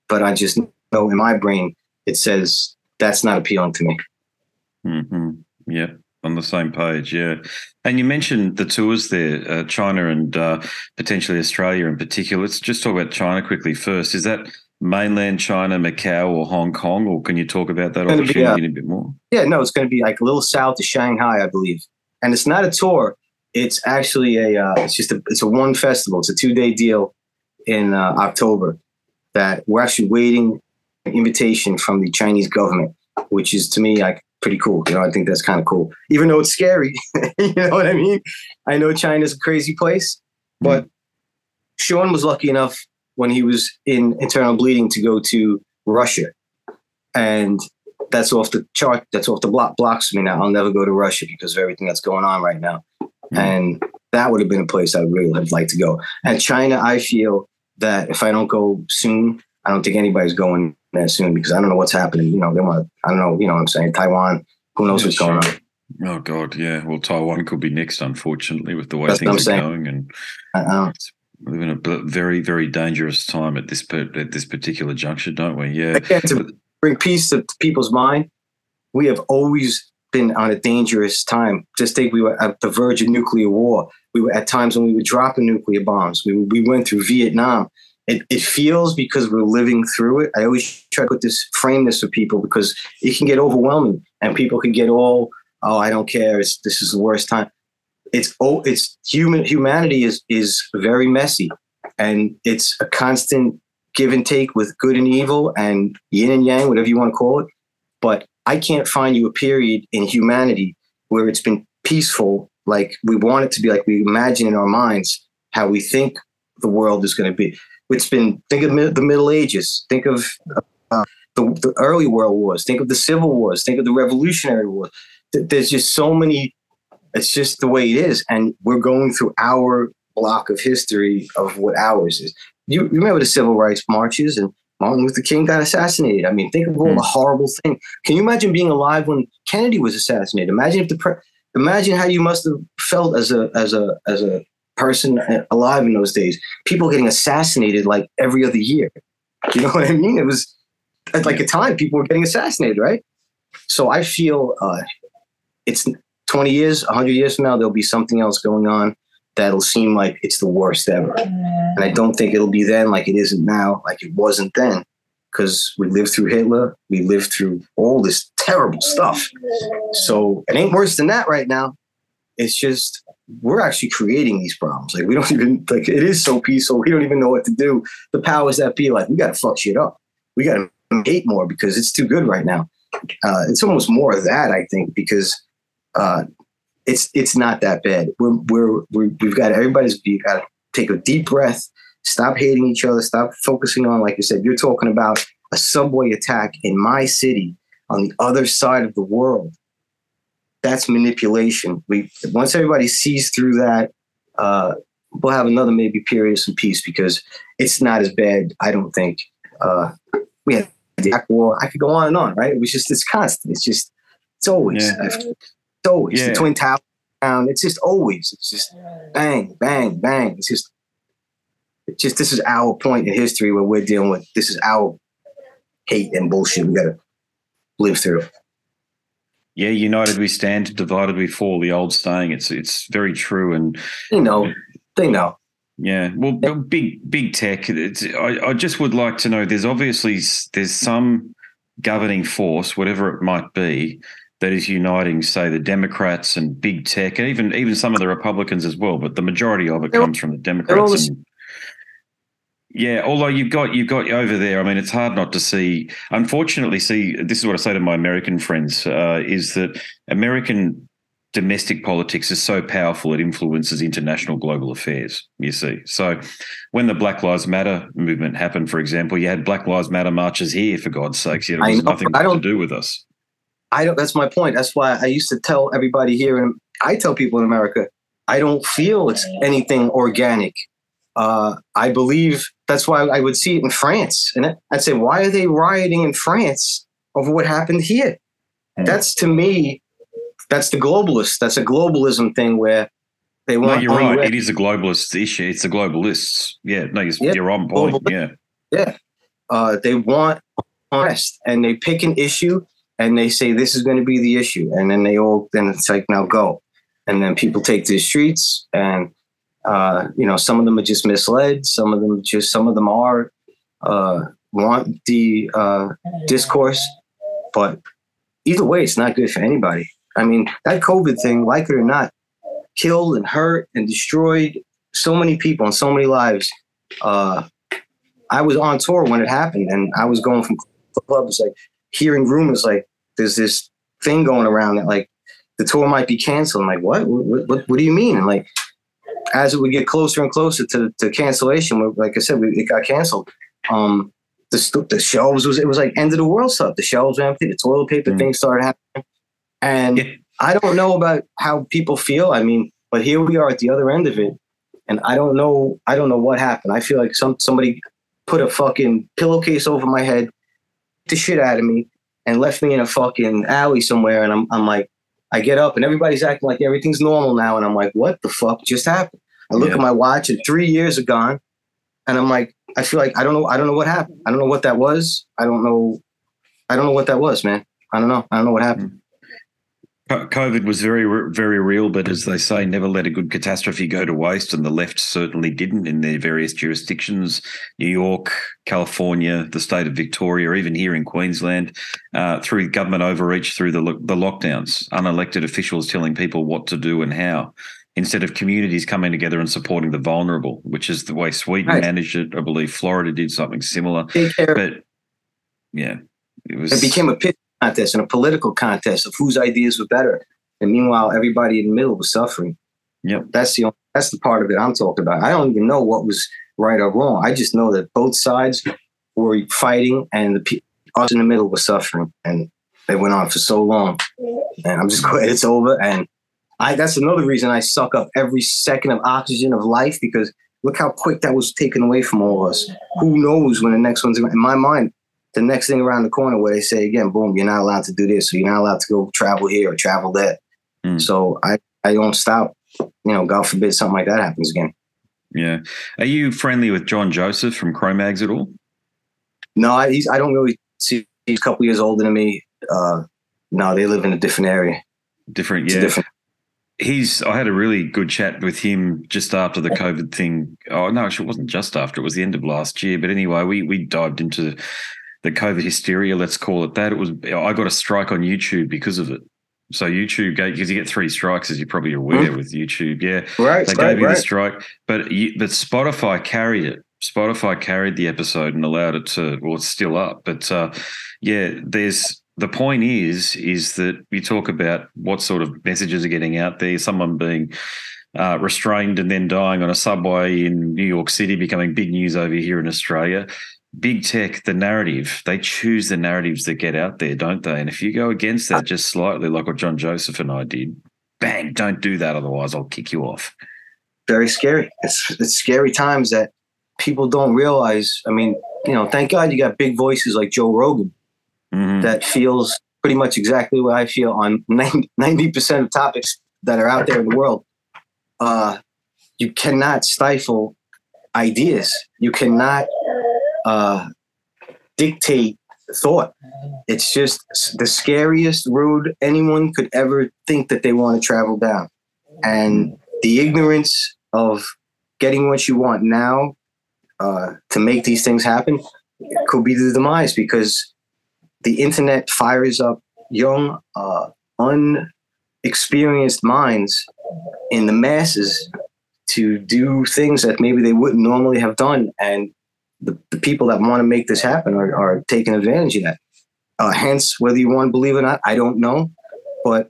but I just know in my brain it says that's not appealing to me. Mm-hmm. Yeah, on the same page. Yeah, and you mentioned the tours there, uh, China and uh, potentially Australia in particular. Let's just talk about China quickly first. Is that mainland China, Macau, or Hong Kong, or can you talk about that opportunity be, uh, a bit more? Yeah, no, it's going to be like a little south of Shanghai, I believe and it's not a tour. It's actually a uh, it's just a it's a one festival. It's a two day deal in uh, October that we're actually waiting an invitation from the Chinese government, which is to me like pretty cool. You know, I think that's kind of cool, even though it's scary. [laughs] you know what I mean? I know China's a crazy place, but mm-hmm. Sean was lucky enough when he was in internal bleeding to go to Russia, and that's off the chart. That's off the block blocks me now. I'll never go to Russia because of everything that's going on right now. Mm-hmm. And that would have been a place I would really have liked to go. And China, I feel that if I don't go soon, I don't think anybody's going that soon because I don't know what's happening. You know, they want. I don't know. You know, what I'm saying Taiwan. Who knows yeah, what's sure. going on? Oh God, yeah. Well, Taiwan could be next, unfortunately, with the way That's things are going, and we live in a very, very dangerous time at this at this particular juncture, don't we? Yeah. Again, to, bring peace to people's mind. We have always been on a dangerous time. Just think we were at the verge of nuclear war. We were at times when we were dropping nuclear bombs. We, we went through Vietnam. It, it feels because we're living through it. I always try to put this frame this for people because it can get overwhelming and people can get all, oh, I don't care. It's, this is the worst time. It's oh, it's human humanity is is very messy, and it's a constant give and take with good and evil and yin and yang, whatever you want to call it. But I can't find you a period in humanity where it's been peaceful, like we want it to be, like we imagine in our minds how we think the world is going to be. It's been, think of the Middle Ages, think of uh, the, the early world wars, think of the civil wars, think of the revolutionary wars. There's just so many, it's just the way it is. And we're going through our block of history of what ours is. You remember the civil rights marches and Martin Luther King got assassinated. I mean, think of all mm. the horrible thing. Can you imagine being alive when Kennedy was assassinated? Imagine if the pre- imagine how you must have felt as a as a as a person alive in those days. People getting assassinated like every other year. You know [laughs] what I mean? It was at like a time people were getting assassinated, right? So I feel uh, it's 20 years, 100 years from now, there'll be something else going on that'll seem like it's the worst ever. And I don't think it'll be then like it isn't now, like it wasn't then, because we lived through Hitler, we lived through all this terrible stuff. So it ain't worse than that right now. It's just we're actually creating these problems. Like we don't [laughs] even like it is so peaceful. We don't even know what to do. The powers that be like we got to fuck shit up. We got to hate more because it's too good right now. Uh, it's almost more of that I think because uh, it's it's not that bad. We're we're, we have got everybody's you got to take a deep breath, stop hating each other, stop focusing on like you said. You're talking about a subway attack in my city on the other side of the world. That's manipulation. We once everybody sees through that, uh, we'll have another maybe period of some peace because it's not as bad. I don't think. Uh, we had the Iraq War. I could go on and on. Right? It was just it's constant. It's just it's always. Yeah always yeah. the twin towers down. It's just always. It's just bang, bang, bang. It's just, it's just this is our point in history where we're dealing with. This is our hate and bullshit we got to live through. Yeah, united we stand, divided we fall. The old saying. It's it's very true, and you know they know. Yeah, well, big big tech. I, I just would like to know. There's obviously there's some governing force, whatever it might be, that is uniting, say, the Democrats and big tech, and even even some of the Republicans as well. But the majority of it they're comes from the Democrats. And, yeah, although you've got you've got over there. I mean, it's hard not to see. Unfortunately, see this is what I say to my American friends: uh, is that American domestic politics is so powerful it influences international global affairs you see so when the black lives matter movement happened for example you had black lives matter marches here for god's sakes yet it was know, nothing to do with us I don't. That's my point. That's why I used to tell everybody here, and I tell people in America, I don't feel it's anything organic. Uh, I believe that's why I would see it in France, and I'd say, why are they rioting in France over what happened here? Mm. That's to me, that's the globalist. That's a globalism thing where they want. No, you're right. It is a globalist issue. It's the globalists. Yeah, no, you're, you're on point. Yeah, yeah. Uh, they want unrest and they pick an issue and they say this is going to be the issue, and then they all then it's like now go, and then people take to the streets, and uh, you know some of them are just misled, some of them just some of them are uh, want the uh, discourse, but either way, it's not good for anybody. I mean that COVID thing, like it or not, killed and hurt and destroyed so many people and so many lives. Uh, I was on tour when it happened, and I was going from clubs like hearing rumors like there's this thing going around that like the tour might be canceled. I'm like, what? What, what, what do you mean? And like, as it would get closer and closer to, to cancellation, like I said, we, it got canceled. Um, the, the shelves was, it was like end of the world stuff. The shelves were empty. The toilet paper mm. thing started happening. And yeah. I don't know about how people feel. I mean, but here we are at the other end of it. And I don't know, I don't know what happened. I feel like some, somebody put a fucking pillowcase over my head, the shit out of me, and left me in a fucking alley somewhere. And I'm, I'm like, I get up and everybody's acting like everything's normal now. And I'm like, what the fuck just happened? I look yeah. at my watch and three years are gone. And I'm like, I feel like I don't know. I don't know what happened. I don't know what that was. I don't know. I don't know what that was, man. I don't know. I don't know what happened. COVID was very, very real, but as they say, never let a good catastrophe go to waste. And the left certainly didn't in their various jurisdictions New York, California, the state of Victoria, even here in Queensland, uh, through government overreach, through the, the lockdowns, unelected officials telling people what to do and how. Instead of communities coming together and supporting the vulnerable, which is the way Sweden right. managed it. I believe Florida did something similar. But yeah, it was. It became a pit contest and a political contest of whose ideas were better. And meanwhile, everybody in the middle was suffering. Yep. That's the that's the part of it I'm talking about. I don't even know what was right or wrong. I just know that both sides were fighting, and the us in the middle were suffering, and they went on for so long. And I'm just glad it's over. And I that's another reason I suck up every second of oxygen of life because look how quick that was taken away from all of us. Who knows when the next one's in my mind? The next thing around the corner where they say again, boom, you're not allowed to do this, so you're not allowed to go travel here or travel there. Mm. So I I don't stop. You know, God forbid something like that happens again. Yeah. Are you friendly with John Joseph from Cro-Mags at all? No, I, he's, I don't really see. He's a couple years older than me. Uh, no, they live in a different area. Different, yeah. Different. He's. I had a really good chat with him just after the COVID thing. Oh no, actually, it wasn't just after. It was the end of last year. But anyway, we we dived into the COVID hysteria. Let's call it that. It was. I got a strike on YouTube because of it. So YouTube because you get three strikes, as you're probably aware mm. with YouTube. Yeah, right. They gave you right. the strike, but you, but Spotify carried it. Spotify carried the episode and allowed it to. Well, it's still up, but uh, yeah, there's the point is is that we talk about what sort of messages are getting out there. Someone being uh, restrained and then dying on a subway in New York City, becoming big news over here in Australia. Big tech, the narrative, they choose the narratives that get out there, don't they? And if you go against that just slightly, like what John Joseph and I did, bang, don't do that. Otherwise, I'll kick you off. Very scary. It's, it's scary times that people don't realize. I mean, you know, thank God you got big voices like Joe Rogan mm-hmm. that feels pretty much exactly what I feel on 90% of topics that are out there in the world. Uh, you cannot stifle ideas. You cannot uh, dictate thought. It's just the scariest road anyone could ever think that they want to travel down. And the ignorance of getting what you want now uh, to make these things happen could be the demise because the internet fires up young, uh, unexperienced minds in the masses to do things that maybe they wouldn't normally have done. And the, the people that want to make this happen are, are taking advantage of that. Uh, hence, whether you want to believe it or not, I don't know. But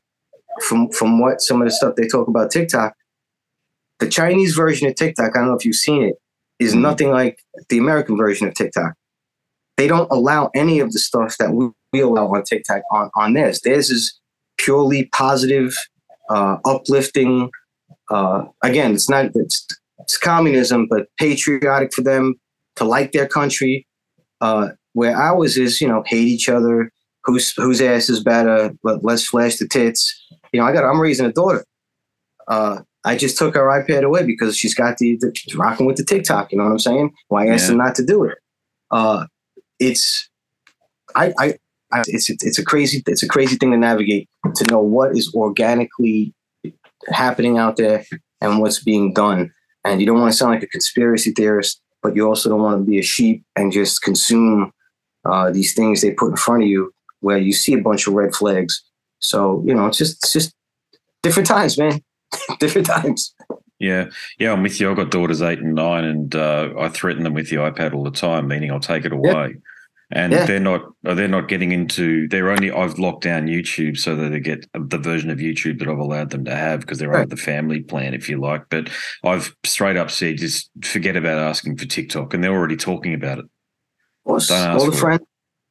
from from what some of the stuff they talk about TikTok, the Chinese version of TikTok, I don't know if you've seen it, is mm-hmm. nothing like the American version of TikTok they don't allow any of the stuff that we, we allow on TikTok on, on theirs. Theirs is purely positive, uh, uplifting. Uh, again, it's not it's, it's communism, but patriotic for them to like their country. Uh, where ours is, you know, hate each other. Whose whose ass is better? Let, let's flash the tits. You know, I got. I'm raising a daughter. Uh, I just took her iPad away because she's got the, the rocking with the TikTok. You know what I'm saying? Why well, asked yeah. her not to do it? Uh, it's I, I, I it's it's a crazy it's a crazy thing to navigate to know what is organically happening out there and what's being done. And you don't want to sound like a conspiracy theorist, but you also don't want to be a sheep and just consume uh, these things they put in front of you where you see a bunch of red flags. So you know, it's just it's just different times, man. [laughs] different times. Yeah, yeah, I'm with you. I've got daughters eight and nine, and uh, I threaten them with the iPad all the time, meaning I'll take it away. Yeah. And yeah. they're not they're not getting into. They're only I've locked down YouTube so that they get the version of YouTube that I've allowed them to have because they're right. under the family plan, if you like. But I've straight up said just forget about asking for TikTok, and they're already talking about it. all the friends, it.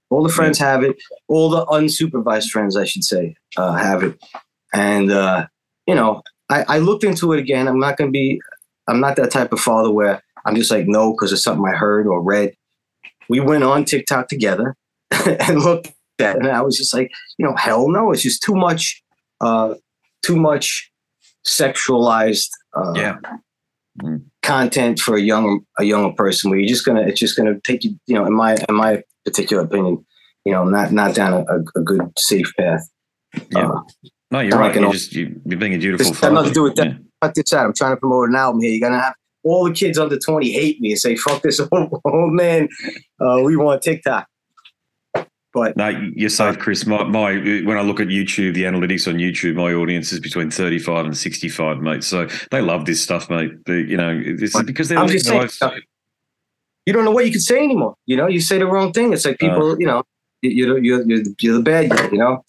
all the friends yeah. have it. All the unsupervised friends, I should say, uh, have it. And uh, you know, I, I looked into it again. I'm not going to be, I'm not that type of father where I'm just like, no, because it's something I heard or read. We went on TikTok together [laughs] and looked at it. And I was just like, you know, hell no. It's just too much, uh, too much sexualized uh, yeah. content for a young a younger person where you're just gonna it's just gonna take you you know in my in my particular opinion you know not not down a, a good safe path yeah uh, no, you're right. You're just you, are being a beautiful. It's nothing to do with that. Yeah. Fuck this out. I'm trying to promote an album here. You're gonna have all the kids under 20 hate me and say, "Fuck this [laughs] old, old man." Uh, we want TikTok. But no, you're safe, Chris. My, my when I look at YouTube, the analytics on YouTube, my audience is between 35 and 65, mate. So they love this stuff, mate. The, you know, this is because they're. I'm just saying, you don't know what you can say anymore. You know, you say the wrong thing. It's like people, uh, you know, you're, you're, you're, you're the bad guy. You know,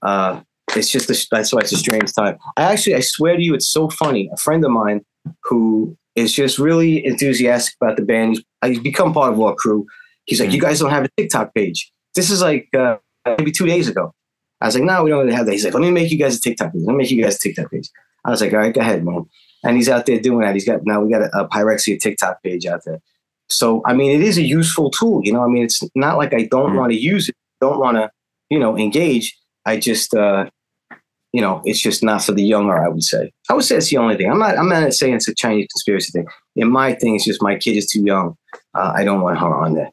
uh, it's just a, that's why it's a strange time. I actually, I swear to you, it's so funny. A friend of mine who is just really enthusiastic about the band. He's, he's become part of our crew. He's like, mm-hmm. "You guys don't have a TikTok page." This is like uh, maybe two days ago. I was like, "No, we don't really have that." He's like, "Let me make you guys a TikTok page. Let me make you guys a TikTok page." I was like, all right, go ahead, man. And he's out there doing that. He's got now we got a, a Pyrexia TikTok page out there. So I mean, it is a useful tool. You know, I mean, it's not like I don't Mm. want to use it, don't want to, you know, engage. I just, uh, you know, it's just not for the younger. I would say. I would say it's the only thing. I'm not. I'm not saying it's a Chinese conspiracy thing. In my thing, it's just my kid is too young. Uh, I don't want her on there.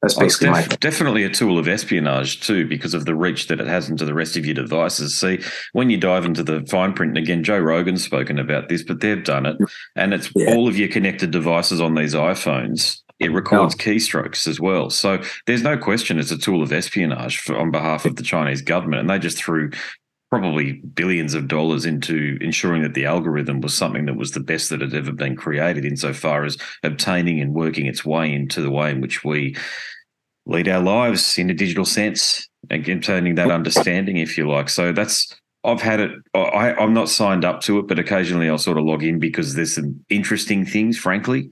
That's Oh, basically my thing. definitely a tool of espionage too, because of the reach that it has into the rest of your devices. See, when you dive into the fine print, and again, Joe Rogan's spoken about this, but they've done it, and it's Yeah. all of your connected devices on these iPhones. It records keystrokes as well, so there's no question it's a tool of espionage for, on behalf of the Chinese government, and they just threw probably billions of dollars into ensuring that the algorithm was something that was the best that had ever been created insofar as obtaining and working its way into the way in which we lead our lives in a digital sense and obtaining that understanding, if you like. So that's I've had it. I, I'm not signed up to it, but occasionally I'll sort of log in because there's some interesting things, frankly,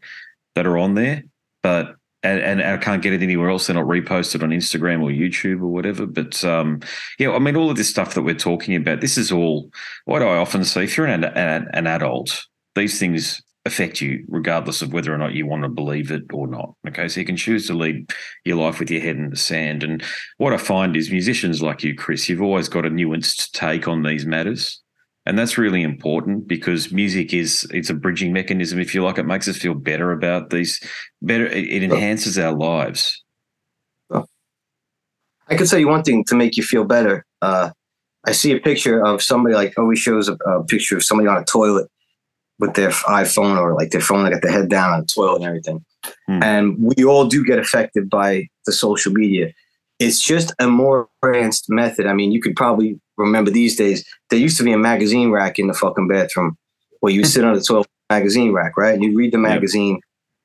that are on there. But and, and I can't get it anywhere else. They're not reposted on Instagram or YouTube or whatever. But um, yeah, I mean, all of this stuff that we're talking about, this is all what I often see. If you're an, an, an adult, these things affect you regardless of whether or not you want to believe it or not. Okay, so you can choose to lead your life with your head in the sand. And what I find is musicians like you, Chris, you've always got a nuanced take on these matters. And that's really important because music is it's a bridging mechanism, if you like. It makes us feel better about these better it, it enhances our lives. I could tell you one thing to make you feel better. Uh, I see a picture of somebody like always shows a, a picture of somebody on a toilet with their iPhone or like their phone, they got their head down on the toilet and everything. Hmm. And we all do get affected by the social media. It's just a more advanced method. I mean, you could probably remember these days, there used to be a magazine rack in the fucking bathroom where you sit on the toilet magazine rack, right? You read the magazine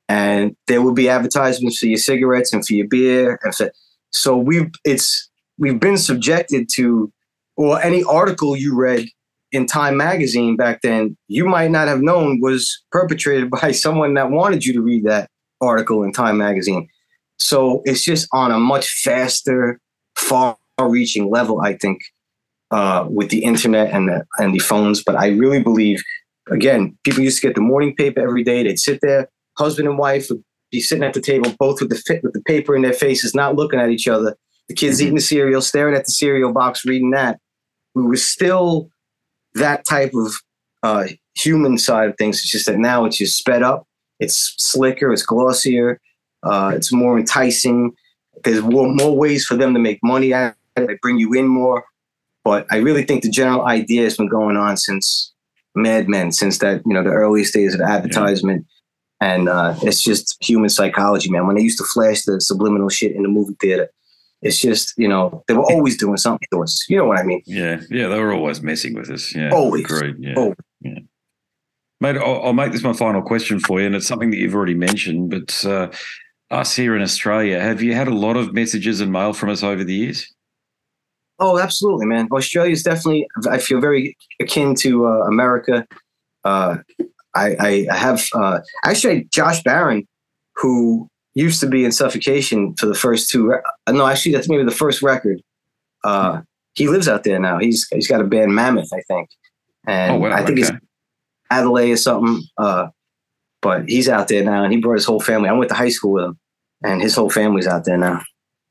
and there would be advertisements for your cigarettes and for your beer. And for, so we've, it's, we've been subjected to, or any article you read in Time magazine back then, you might not have known was perpetrated [laughs] by someone that wanted you to read that article in Time magazine. So it's just on a much faster, far-reaching level, I think, uh, with the internet and the and the phones. But I really believe, again, people used to get the morning paper every day. They'd sit there, husband and wife would be sitting at the table, both with the fit with the paper in their faces, not looking at each other. The kids Mhm. eating the cereal, staring at the cereal box, reading that. We were still that type of uh, human side of things. It's just that now it's just sped up. It's slicker. It's glossier. Uh, it's more enticing. There's more, more ways for them to make money at it. They bring you in more. But I really think the general idea has been going on since Mad Men, since that you know the earliest days of advertisement. And uh, it's just human psychology, man. When they used to flash the subliminal shit in the movie theater, it's just you know they were always doing something to us. You know what I mean? Yeah, yeah, they were always messing with us. Yeah, Always. Agreed. Yeah, Always. yeah. Mate, I'll, I'll make this my final question for you, and it's something that you've already mentioned. But uh, us here in Australia, have you had a lot of messages and mail from us over the years? Oh, absolutely, man. Australia is definitely. I feel very akin to uh, America. Uh, I, I have uh, actually Josh Barohn, who used to be in Suffocation for the first two. Re- uh, no, actually, that's maybe the first record. Uh, he lives out there now. He's he's got a band, Mammoth, I think, and oh wow, I think okay. it's Adelaide or something. Uh, but he's out there now, and he brought his whole family. I went to high school with him, and his whole family's out there now.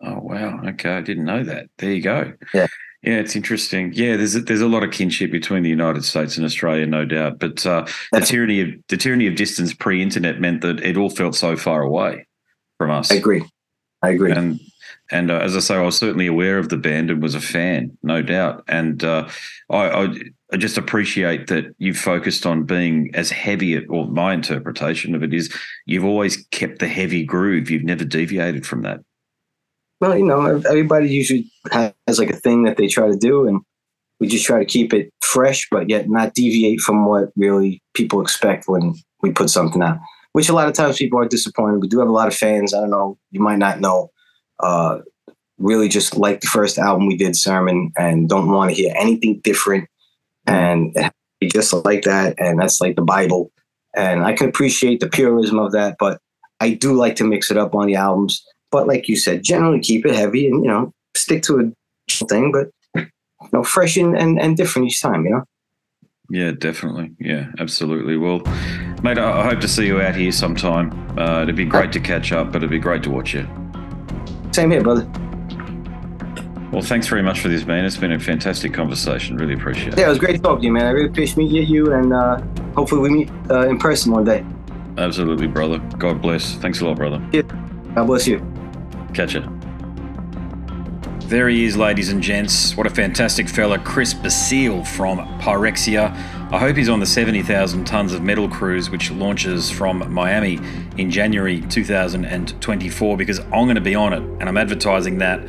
Oh wow, okay, I didn't know that. There you go. Yeah. Yeah, it's interesting. Yeah, there's a, there's a lot of kinship between the United States and Australia, no doubt. But uh, the tyranny of the tyranny of distance pre-internet meant that it all felt so far away from us. I agree. I agree. And and uh, as I say, I was certainly aware of the band and was a fan, no doubt. And uh, I, I I just appreciate that you've focused on being as heavy. At, or my interpretation of it is, you've always kept the heavy groove. You've never deviated from that. Well, you know, everybody usually has like a thing that they try to do, and we just try to keep it fresh, but yet not deviate from what really people expect when we put something out. Which a lot of times people are disappointed. We do have a lot of fans. I don't know, you might not know. Uh, really, just like the first album we did, Sermon, and don't want to hear anything different, and just like that, and that's like the Bible. And I can appreciate the purism of that, but I do like to mix it up on the albums but like you said, generally keep it heavy and you know stick to a thing, but you know fresh and, and, and different each time. You know. Yeah, definitely. Yeah, absolutely. Well, mate, I hope to see you out here sometime. Uh, it'd be great to catch up, but it'd be great to watch you. Same here, brother. Well, thanks very much for this, man. It's been a fantastic conversation. Really appreciate it. Yeah, it was great talking to you, man. I really appreciate meeting you, and uh, hopefully we meet uh, in person one day. Absolutely, brother. God bless. Thanks a lot, brother. Yeah. God bless you. Catch you. There he is, ladies and gents. What a fantastic fella, Chris Basile from Pyrexia. I hope he's on the 70,000 tons of metal cruise, which launches from Miami in January 2024, because I'm going to be on it, and I'm advertising that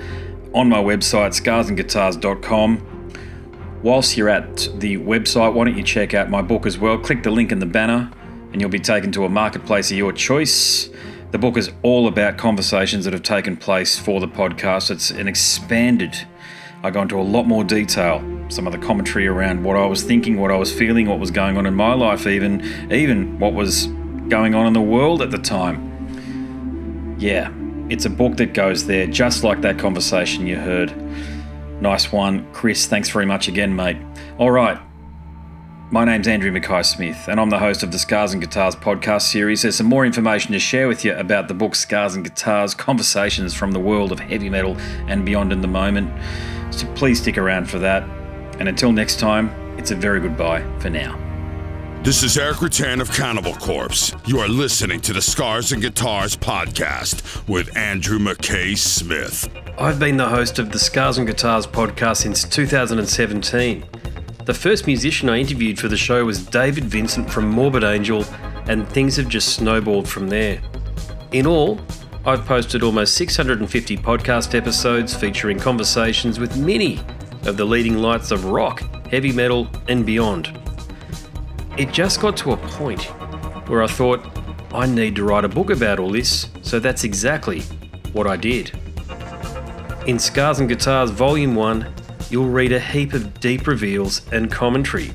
on my website, scarsandguitars.com. Whilst you're at the website, why don't you check out my book as well? Click the link in the banner, and you'll be taken to a marketplace of your choice. The book is all about conversations that have taken place for the podcast. It's an expanded, I go into a lot more detail, some of the commentary around what I was thinking, what I was feeling, what was going on in my life, even, even what was going on in the world at the time. Yeah, it's a book that goes there, just like that conversation you heard. Nice one. Chris, thanks very much again, mate. All right. My name's Andrew Mackay Smith, and I'm the host of the Scars and Guitars podcast series. There's some more information to share with you about the book Scars and Guitars Conversations from the World of Heavy Metal and Beyond in the Moment. So please stick around for that. And until next time, it's a very goodbye for now. This is Erik Rutan of Cannibal Corpse. You are listening to the Scars and Guitars podcast with Andrew McKay Smith. I've been the host of the Scars and Guitars podcast since 2017. The first musician I interviewed for the show was David Vincent from Morbid Angel, and things have just snowballed from there. In all, I've posted almost 650 podcast episodes featuring conversations with many of the leading lights of rock, heavy metal, and beyond. It just got to a point where I thought, I need to write a book about all this, so that's exactly what I did. In Scars and Guitars Volume 1, you'll read a heap of deep reveals and commentary,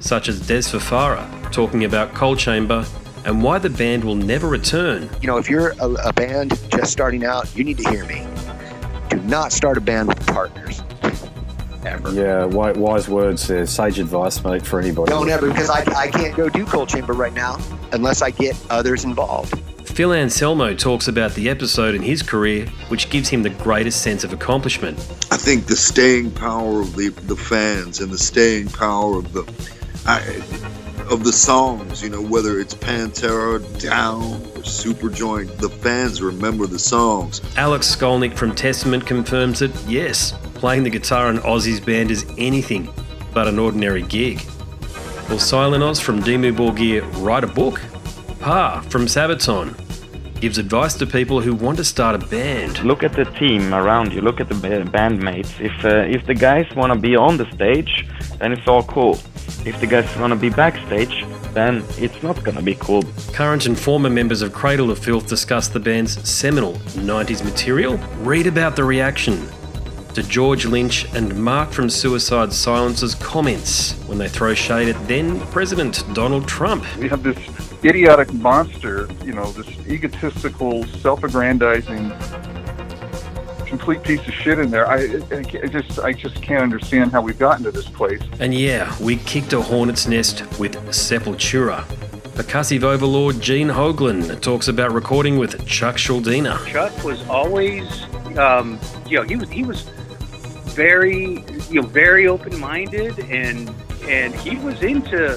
such as Dez Fafara talking about Coal Chamber and why the band will never return. You know, if you're a, a band just starting out, you need to hear me. Do not start a band with partners. Ever. Yeah, wise words there. Sage advice, mate, for anybody. Don't ever, because I, I can't go do Coal Chamber right now unless I get others involved. Phil Anselmo talks about the episode in his career which gives him the greatest sense of accomplishment. I think the staying power of the, the fans and the staying power of the I, of the songs, you know, whether it's Pantera, Down, or Superjoint, the fans remember the songs. Alex Skolnick from Testament confirms that yes, playing the guitar in Ozzy's band is anything but an ordinary gig. Will Silenoz from Dimmu Borgir write a book? Pär from Sabaton gives advice to people who want to start a band. Look at the team around you. Look at the ba- bandmates. If uh, if the guys want to be on the stage, then it's all cool. If the guys want to be backstage, then it's not gonna be cool. Current and former members of Cradle of Filth discuss the band's seminal 90s material. Read about the reaction to George Lynch and Mark from Suicide Silence's comments when they throw shade at then President Donald Trump. We have this idiotic monster, you know, this egotistical, self-aggrandizing, complete piece of shit in there. I, I, I just, I just can't understand how we've gotten to this place. And yeah, we kicked a hornet's nest with Sepultura. Percussive overlord Gene Hoglan talks about recording with Chuck Schuldiner. Chuck was always, um, you know, he was he was very, you know, very open-minded, and and he was into